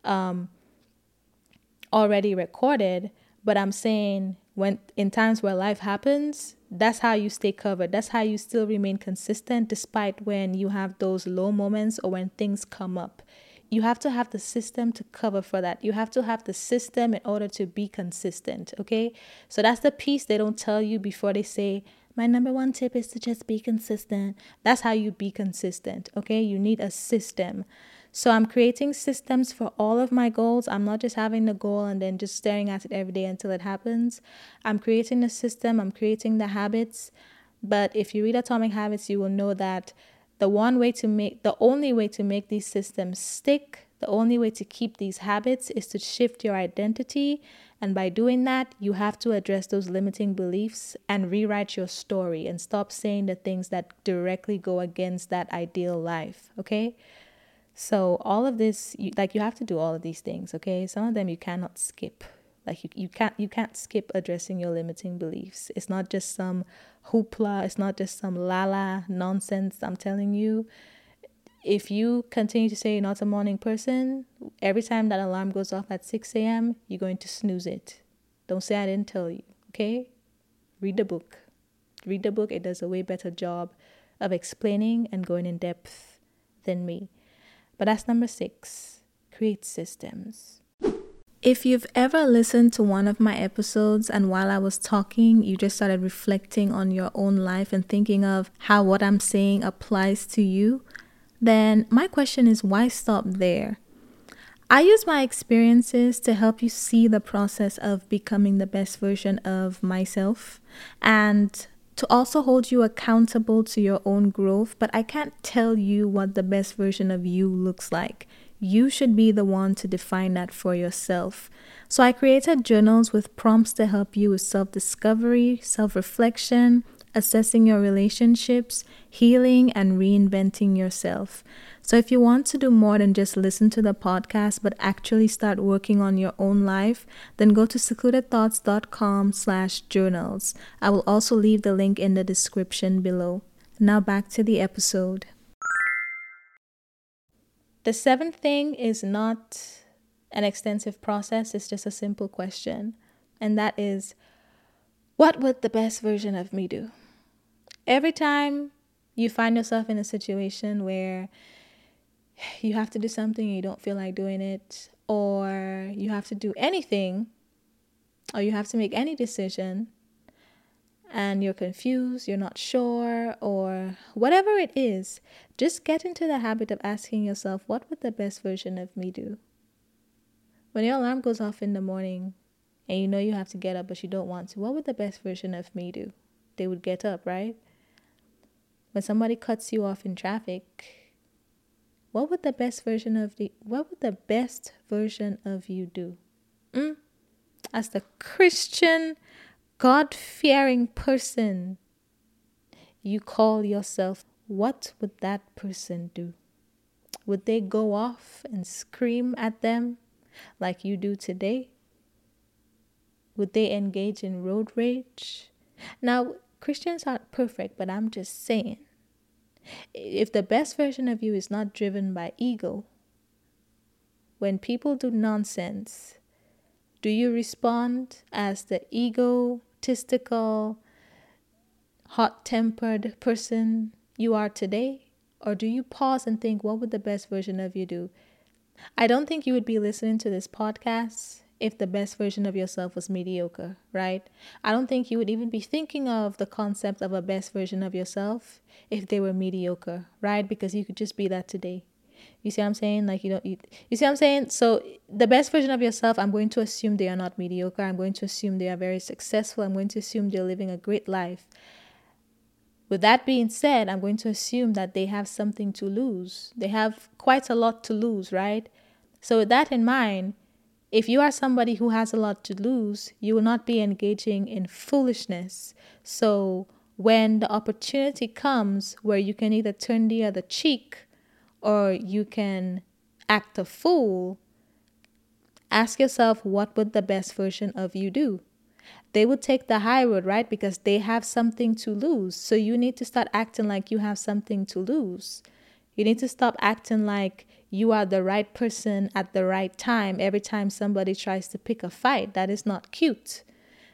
um, already recorded, but I'm saying when in times where life happens, that's how you stay covered. That's how you still remain consistent despite when you have those low moments or when things come up you have to have the system to cover for that. You have to have the system in order to be consistent. Okay. So that's the piece they don't tell you before they say, my number one tip is to just be consistent. That's how you be consistent. Okay. You need a system. So I'm creating systems for all of my goals. I'm not just having the goal and then just staring at it every day until it happens. I'm creating a system, I'm creating the habits. But if you read Atomic Habits, you will know that the one way to make the only way to make these systems stick, the only way to keep these habits is to shift your identity. And by doing that, you have to address those limiting beliefs and rewrite your story and stop saying the things that directly go against that ideal life. Okay. So, all of this, you, like, you have to do all of these things. Okay. Some of them you cannot skip. Like you, you can't you can't skip addressing your limiting beliefs. It's not just some hoopla, it's not just some lala nonsense. I'm telling you. If you continue to say you're not a morning person, every time that alarm goes off at 6 a.m., you're going to snooze it. Don't say I didn't tell you, okay? Read the book. Read the book, it does a way better job of explaining and going in depth than me. But that's number six create systems. If you've ever listened to one of my episodes and while I was talking, you just started reflecting on your own life and thinking of how what I'm saying applies to you, then my question is why stop there? I use my experiences to help you see the process of becoming the best version of myself and to also hold you accountable to your own growth, but I can't tell you what the best version of you looks like. You should be the one to define that for yourself. So I created journals with prompts to help you with self discovery, self reflection, assessing your relationships, healing, and reinventing yourself. So, if you want to do more than just listen to the podcast, but actually start working on your own life, then go to secludedthoughts.com slash journals. I will also leave the link in the description below. Now back to the episode. The seventh thing is not an extensive process, it's just a simple question. And that is what would the best version of me do? Every time you find yourself in a situation where you have to do something and you don't feel like doing it, or you have to do anything, or you have to make any decision, and you're confused, you're not sure, or whatever it is, just get into the habit of asking yourself, what would the best version of me do? When your alarm goes off in the morning and you know you have to get up but you don't want to, what would the best version of me do? They would get up, right? When somebody cuts you off in traffic, what would the best version of the what would the best version of you do? Mm? As the Christian God fearing person you call yourself, what would that person do? Would they go off and scream at them like you do today? Would they engage in road rage? Now, Christians aren't perfect, but I'm just saying. If the best version of you is not driven by ego, when people do nonsense, do you respond as the ego egotistical, hot tempered person you are today? Or do you pause and think, what would the best version of you do? I don't think you would be listening to this podcast if the best version of yourself was mediocre, right? I don't think you would even be thinking of the concept of a best version of yourself if they were mediocre, right? Because you could just be that today. You see what I'm saying? Like you don't you, you see what I'm saying? So the best version of yourself, I'm going to assume they are not mediocre. I'm going to assume they are very successful. I'm going to assume they're living a great life. With that being said, I'm going to assume that they have something to lose. They have quite a lot to lose, right? So with that in mind, if you are somebody who has a lot to lose, you will not be engaging in foolishness. So when the opportunity comes where you can either turn the other cheek or you can act a fool, ask yourself what would the best version of you do? They would take the high road, right? Because they have something to lose. So you need to start acting like you have something to lose. You need to stop acting like you are the right person at the right time every time somebody tries to pick a fight. That is not cute.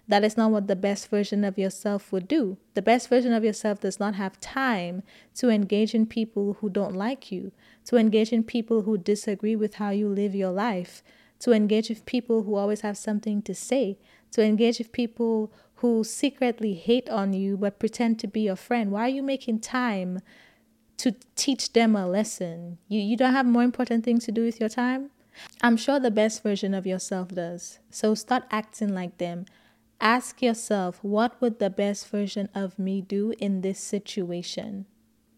That is not what the best version of yourself would do. The best version of yourself does not have time to engage in people who don't like you, to engage in people who disagree with how you live your life, to engage with people who always have something to say, to engage with people who secretly hate on you but pretend to be your friend. Why are you making time to teach them a lesson? You, you don't have more important things to do with your time? I'm sure the best version of yourself does. So start acting like them. Ask yourself, what would the best version of me do in this situation?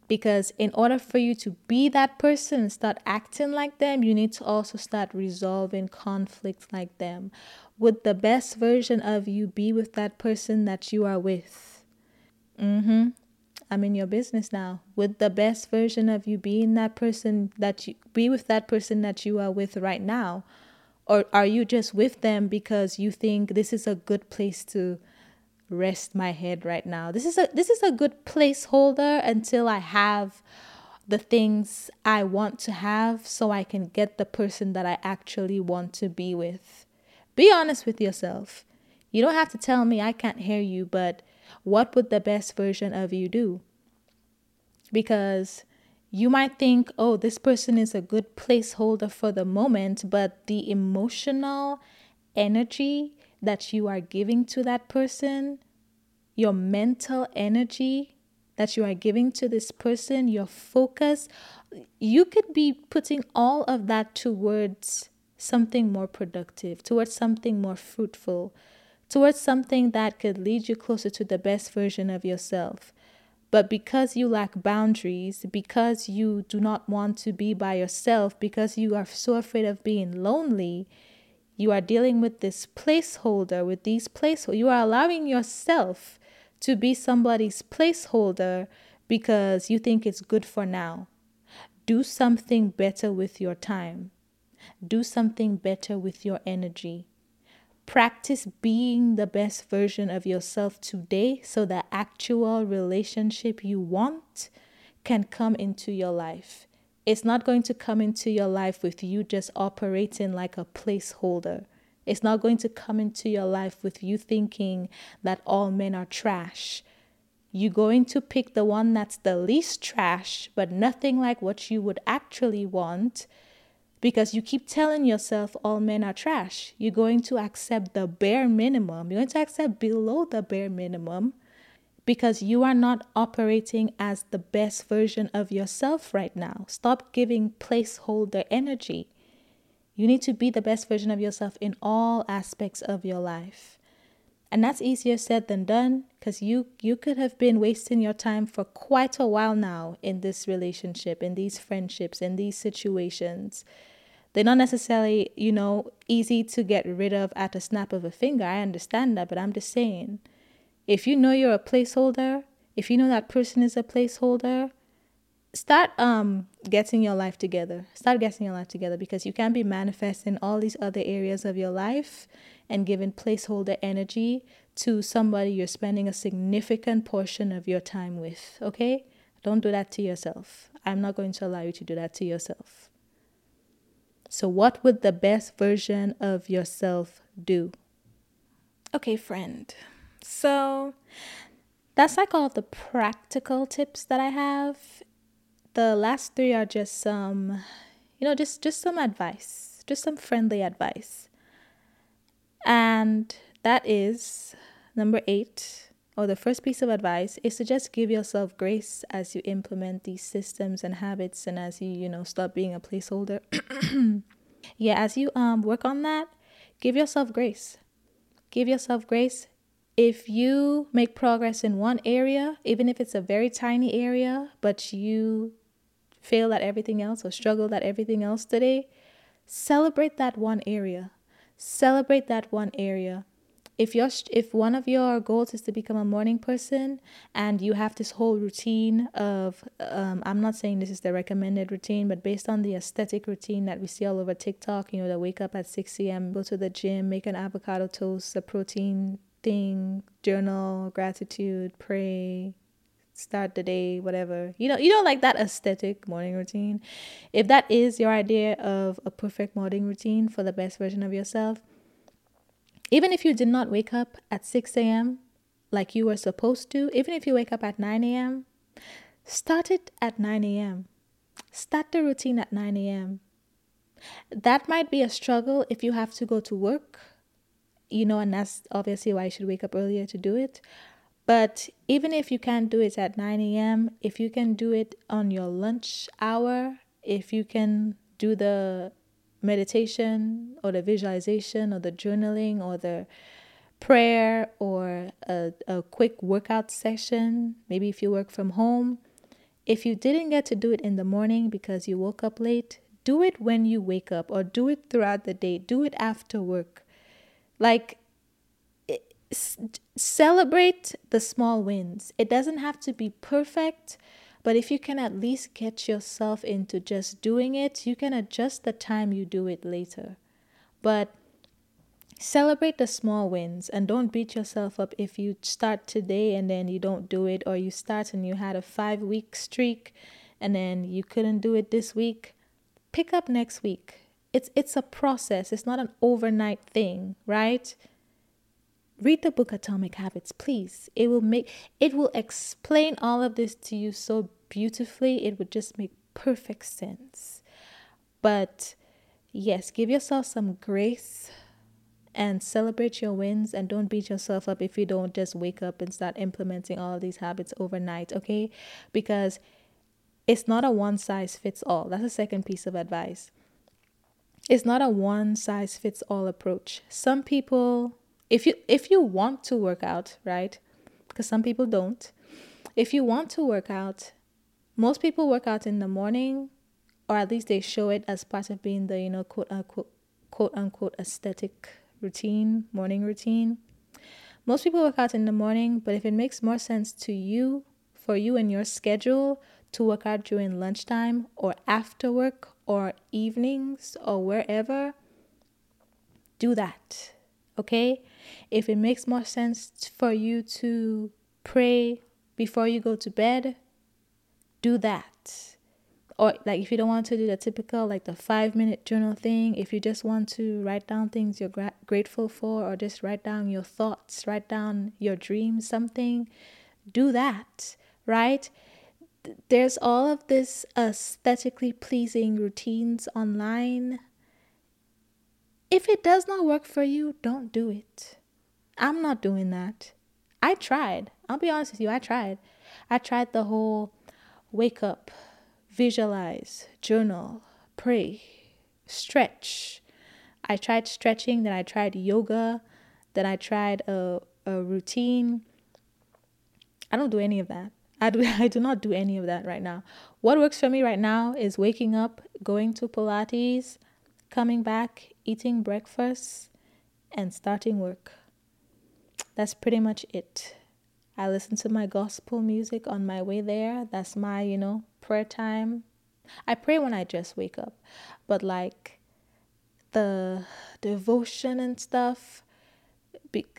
Because in order for you to be that person, start acting like them, you need to also start resolving conflicts like them. Would the best version of you be with that person that you are with? Mm-hmm. I'm in your business now. Would the best version of you be in that person that you be with that person that you are with right now? Or are you just with them because you think this is a good place to rest my head right now? This is a this is a good placeholder until I have the things I want to have so I can get the person that I actually want to be with. Be honest with yourself. You don't have to tell me I can't hear you, but what would the best version of you do? Because you might think, oh, this person is a good placeholder for the moment, but the emotional energy that you are giving to that person, your mental energy that you are giving to this person, your focus, you could be putting all of that towards something more productive, towards something more fruitful, towards something that could lead you closer to the best version of yourself. But because you lack boundaries, because you do not want to be by yourself, because you are so afraid of being lonely, you are dealing with this placeholder, with these placeholders. You are allowing yourself to be somebody's placeholder because you think it's good for now. Do something better with your time. Do something better with your energy. Practice being the best version of yourself today so the actual relationship you want can come into your life. It's not going to come into your life with you just operating like a placeholder. It's not going to come into your life with you thinking that all men are trash. You're going to pick the one that's the least trash, but nothing like what you would actually want because you keep telling yourself all men are trash. You're going to accept the bare minimum. You're going to accept below the bare minimum because you are not operating as the best version of yourself right now. Stop giving placeholder energy. You need to be the best version of yourself in all aspects of your life. And that's easier said than done because you you could have been wasting your time for quite a while now in this relationship, in these friendships, in these situations they're not necessarily, you know, easy to get rid of at a snap of a finger. I understand that, but I'm just saying, if you know you're a placeholder, if you know that person is a placeholder, start um getting your life together. Start getting your life together because you can't be manifesting all these other areas of your life and giving placeholder energy to somebody you're spending a significant portion of your time with, okay? Don't do that to yourself. I'm not going to allow you to do that to yourself. So, what would the best version of yourself do? Okay, friend. So, that's like all the practical tips that I have. The last three are just some, you know, just just some advice, just some friendly advice. And that is number eight, or the first piece of advice is to just give yourself grace as you implement these systems and habits and as you, you know, stop being a placeholder. yeah, as you um work on that, give yourself grace. Give yourself grace. If you make progress in one area, even if it's a very tiny area, but you fail at everything else or struggle at everything else today, celebrate that one area. Celebrate that one area. If your if one of your goals is to become a morning person and you have this whole routine of um, I'm not saying this is the recommended routine, but based on the aesthetic routine that we see all over TikTok, you know, to wake up at 6 a.m., go to the gym, make an avocado toast, a protein thing, journal, gratitude, pray, start the day, whatever. You know, you know, like that aesthetic morning routine. If that is your idea of a perfect morning routine for the best version of yourself, even if you did not wake up at 6 a.m. like you were supposed to, even if you wake up at 9 a.m., start it at 9 a.m. Start the routine at 9 a.m. That might be a struggle if you have to go to work, you know, and that's obviously why you should wake up earlier to do it. But even if you can't do it at 9 a.m., if you can do it on your lunch hour, if you can do the meditation or the visualization or the journaling or the prayer or a, a quick workout session, maybe if you work from home, if you didn't get to do it in the morning because you woke up late, do it when you wake up or do it throughout the day. Do it after work. Like, celebrate the small wins. It doesn't have to be perfect, but if you can at least get yourself into just doing it, you can adjust the time you do it later. But celebrate the small wins and don't beat yourself up if you start today and then you don't do it, or you start and you had a five week streak and then you couldn't do it this week. Pick up next week. It's, it's a process, it's not an overnight thing, right? read the book atomic habits please it will make it will explain all of this to you so beautifully it would just make perfect sense. But yes give yourself some grace and celebrate your wins and don't beat yourself up if you don't just wake up and start implementing all these habits overnight okay? Because it's not a one size fits all that's the second piece of advice. It's not a one size fits all approach. Some people if you if you want to work out, right? Because some people don't. If you want to work out, most people work out in the morning, or at least they show it as part of being the you know quote unquote quote unquote aesthetic routine, morning routine. Most people work out in the morning, but if it makes more sense to you, for you and your schedule, to work out during lunchtime or after work or evenings or wherever, do that. Okay? If it makes more sense for you to pray before you go to bed, do that. Or like if you don't want to do the typical like the 5 minute journal thing, if you just want to write down things you're gra- grateful for or just write down your thoughts, write down your dreams, something, do that, right? There's all of this aesthetically pleasing routines online if it does not work for you, don't do it. I'm not doing that. I tried. I'll be honest with you, I tried. I tried the whole wake up, visualize, journal, pray, stretch. I tried stretching, then I tried yoga, then I tried a, a routine. I don't do any of that. I do, I do not do any of that right now. What works for me right now is waking up, going to Pilates, coming back, eating breakfast, and starting work. That's pretty much it. I listen to my gospel music on my way there. That's my, you know, prayer time. I pray when I just wake up, but like the devotion and stuff,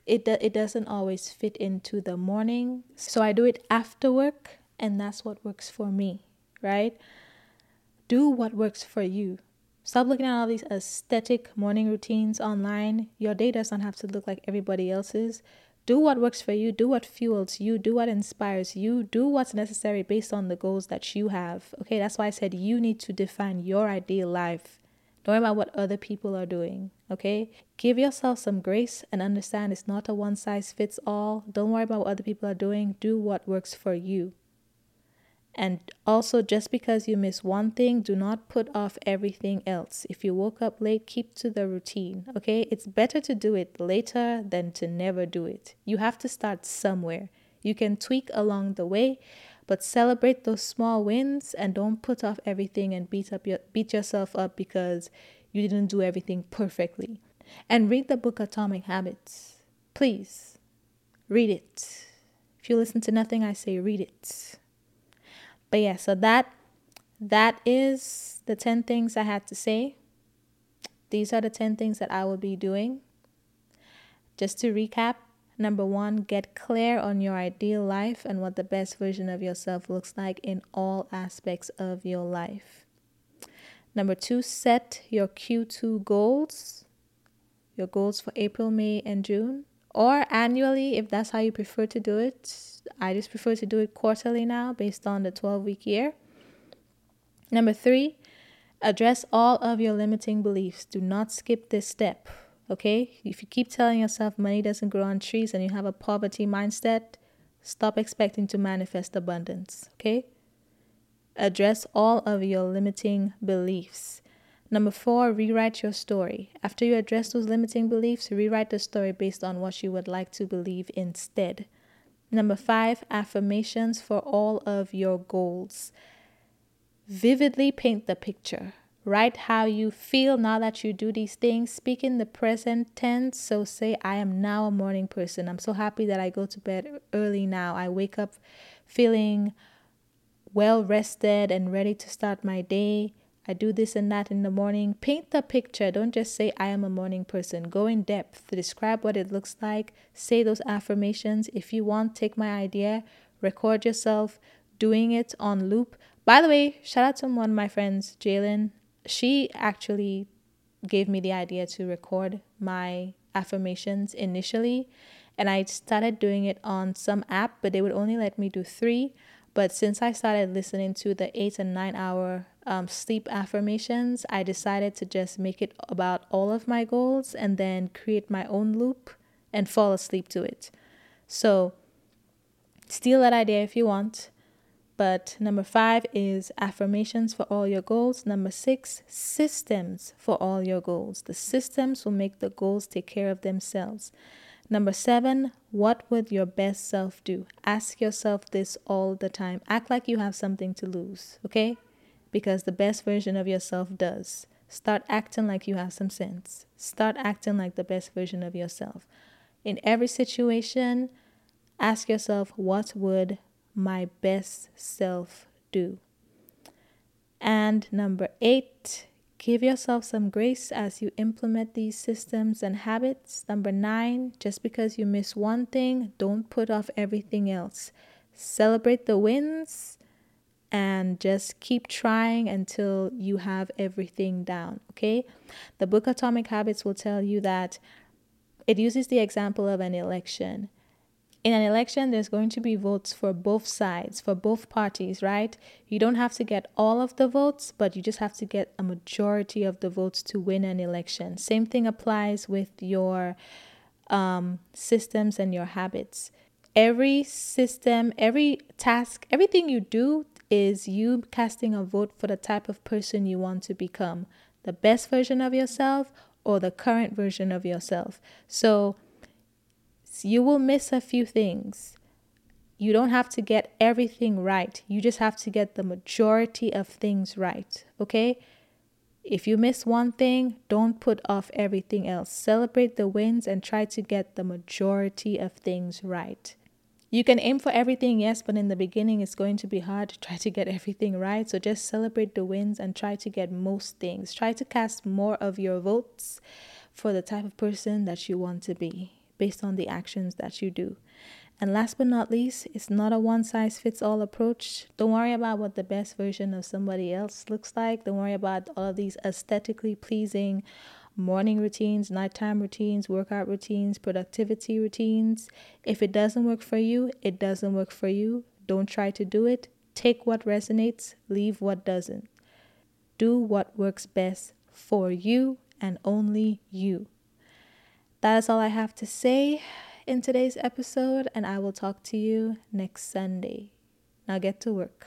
it it doesn't always fit into the morning. So I do it after work, and that's what works for me, right? Do what works for you. Stop looking at all these aesthetic morning routines online. Your day doesn't have to look like everybody else's. Do what works for you, do what fuels you, do what inspires you, do what's necessary based on the goals that you have. Okay, that's why I said you need to define your ideal life. Don't worry about what other people are doing. Okay? Give yourself some grace and understand it's not a one size fits all. Don't worry about what other people are doing. Do what works for you. And also, just because you miss one thing, do not put off everything else. If you woke up late, keep to the routine. Okay? It's better to do it later than to never do it. You have to start somewhere. You can tweak along the way, but celebrate those small wins and don't put off everything and beat up your beat yourself up because you didn't do everything perfectly. And read the book Atomic Habits. Please read it. If you listen to nothing I say, read it. But yeah, so that that is the 10 things I had to say. These are the 10 things that I will be doing. Just to recap, Number one, get clear on your ideal life and what the best version of yourself looks like in all aspects of your life. Number two, set your Q2 goals, your goals for April, May, and June, or annually if that's how you prefer to do it. I just prefer to do it quarterly now based on the 12 week year. Number three, address all of your limiting beliefs. Do not skip this step. Okay? If you keep telling yourself money doesn't grow on trees and you have a poverty mindset, stop expecting to manifest abundance. Okay? Address all of your limiting beliefs. Number four, rewrite your story. After you address those limiting beliefs, rewrite the story based on what you would like to believe instead. Number five, affirmations for all of your goals. Vividly paint the picture. Write how you feel now that you do these things. Speak in the present tense. So say, I am now a morning person. I'm so happy that I go to bed early now. I wake up feeling well rested and ready to start my day. I do this and that in the morning. Paint the picture. Don't just say, I am a morning person. Go in depth. Describe what it looks like. Say those affirmations. If you want, take my idea, record yourself doing it on loop. By the way, shout out to one of my friends, Jalen she actually gave me the idea to record my affirmations initially and I started doing it on some app, but they would only let me do three. But since I started listening to the eight and nine hour um, sleep affirmations, I decided to just make it about all of my goals and then create my own loop and fall asleep to it. So, steal that idea if you want. But number five is affirmations for all your goals. Number six, systems for all your goals. The systems will make the goals take care of themselves. Number seven, what would your best self do? Ask yourself this all the time. Act like you have something to lose, okay? Because the best version of yourself does. Start acting like you have some sense. Start acting like the best version of yourself. In every situation, ask yourself, what would my best self do? And number eight, give yourself some grace as you implement these systems and habits. Number nine, just because you miss one thing, don't put off everything else. Celebrate the wins and just keep trying until you have everything down. Okay. The book Atomic Habits will tell you that it uses the example of an election in an election, there's going to be votes for both sides, for both parties, right? You don't have to get all of the votes, but you just have to get a majority of the votes to win an election. Same thing applies with your um, systems and your habits. Every system, every task, everything you do is you casting a vote for the type of person you want to become the best version of yourself or the current version of yourself. So, you will miss a few things. You don't have to get everything right. You just have to get the majority of things right. Okay? If you miss one thing, don't put off everything else. Celebrate the wins and try to get the majority of things right. You can aim for everything, yes, but in the beginning it's going to be hard to try to get everything right. So just celebrate the wins and try to get most things. Try to cast more of your votes for the type of person that you want to be based on the actions that you do. And last but not least, it's not a one size fits all approach. Don't worry about what the best version of somebody else looks like. Don't worry about all of these aesthetically pleasing morning routines, nighttime routines, workout routines, productivity routines. If it doesn't work for you, it doesn't work for you. Don't try to do it. Take what resonates, leave what doesn't. Do what works best for you and only you. That is all I have to say in today's episode, and I will talk to you next Sunday. Now get to work.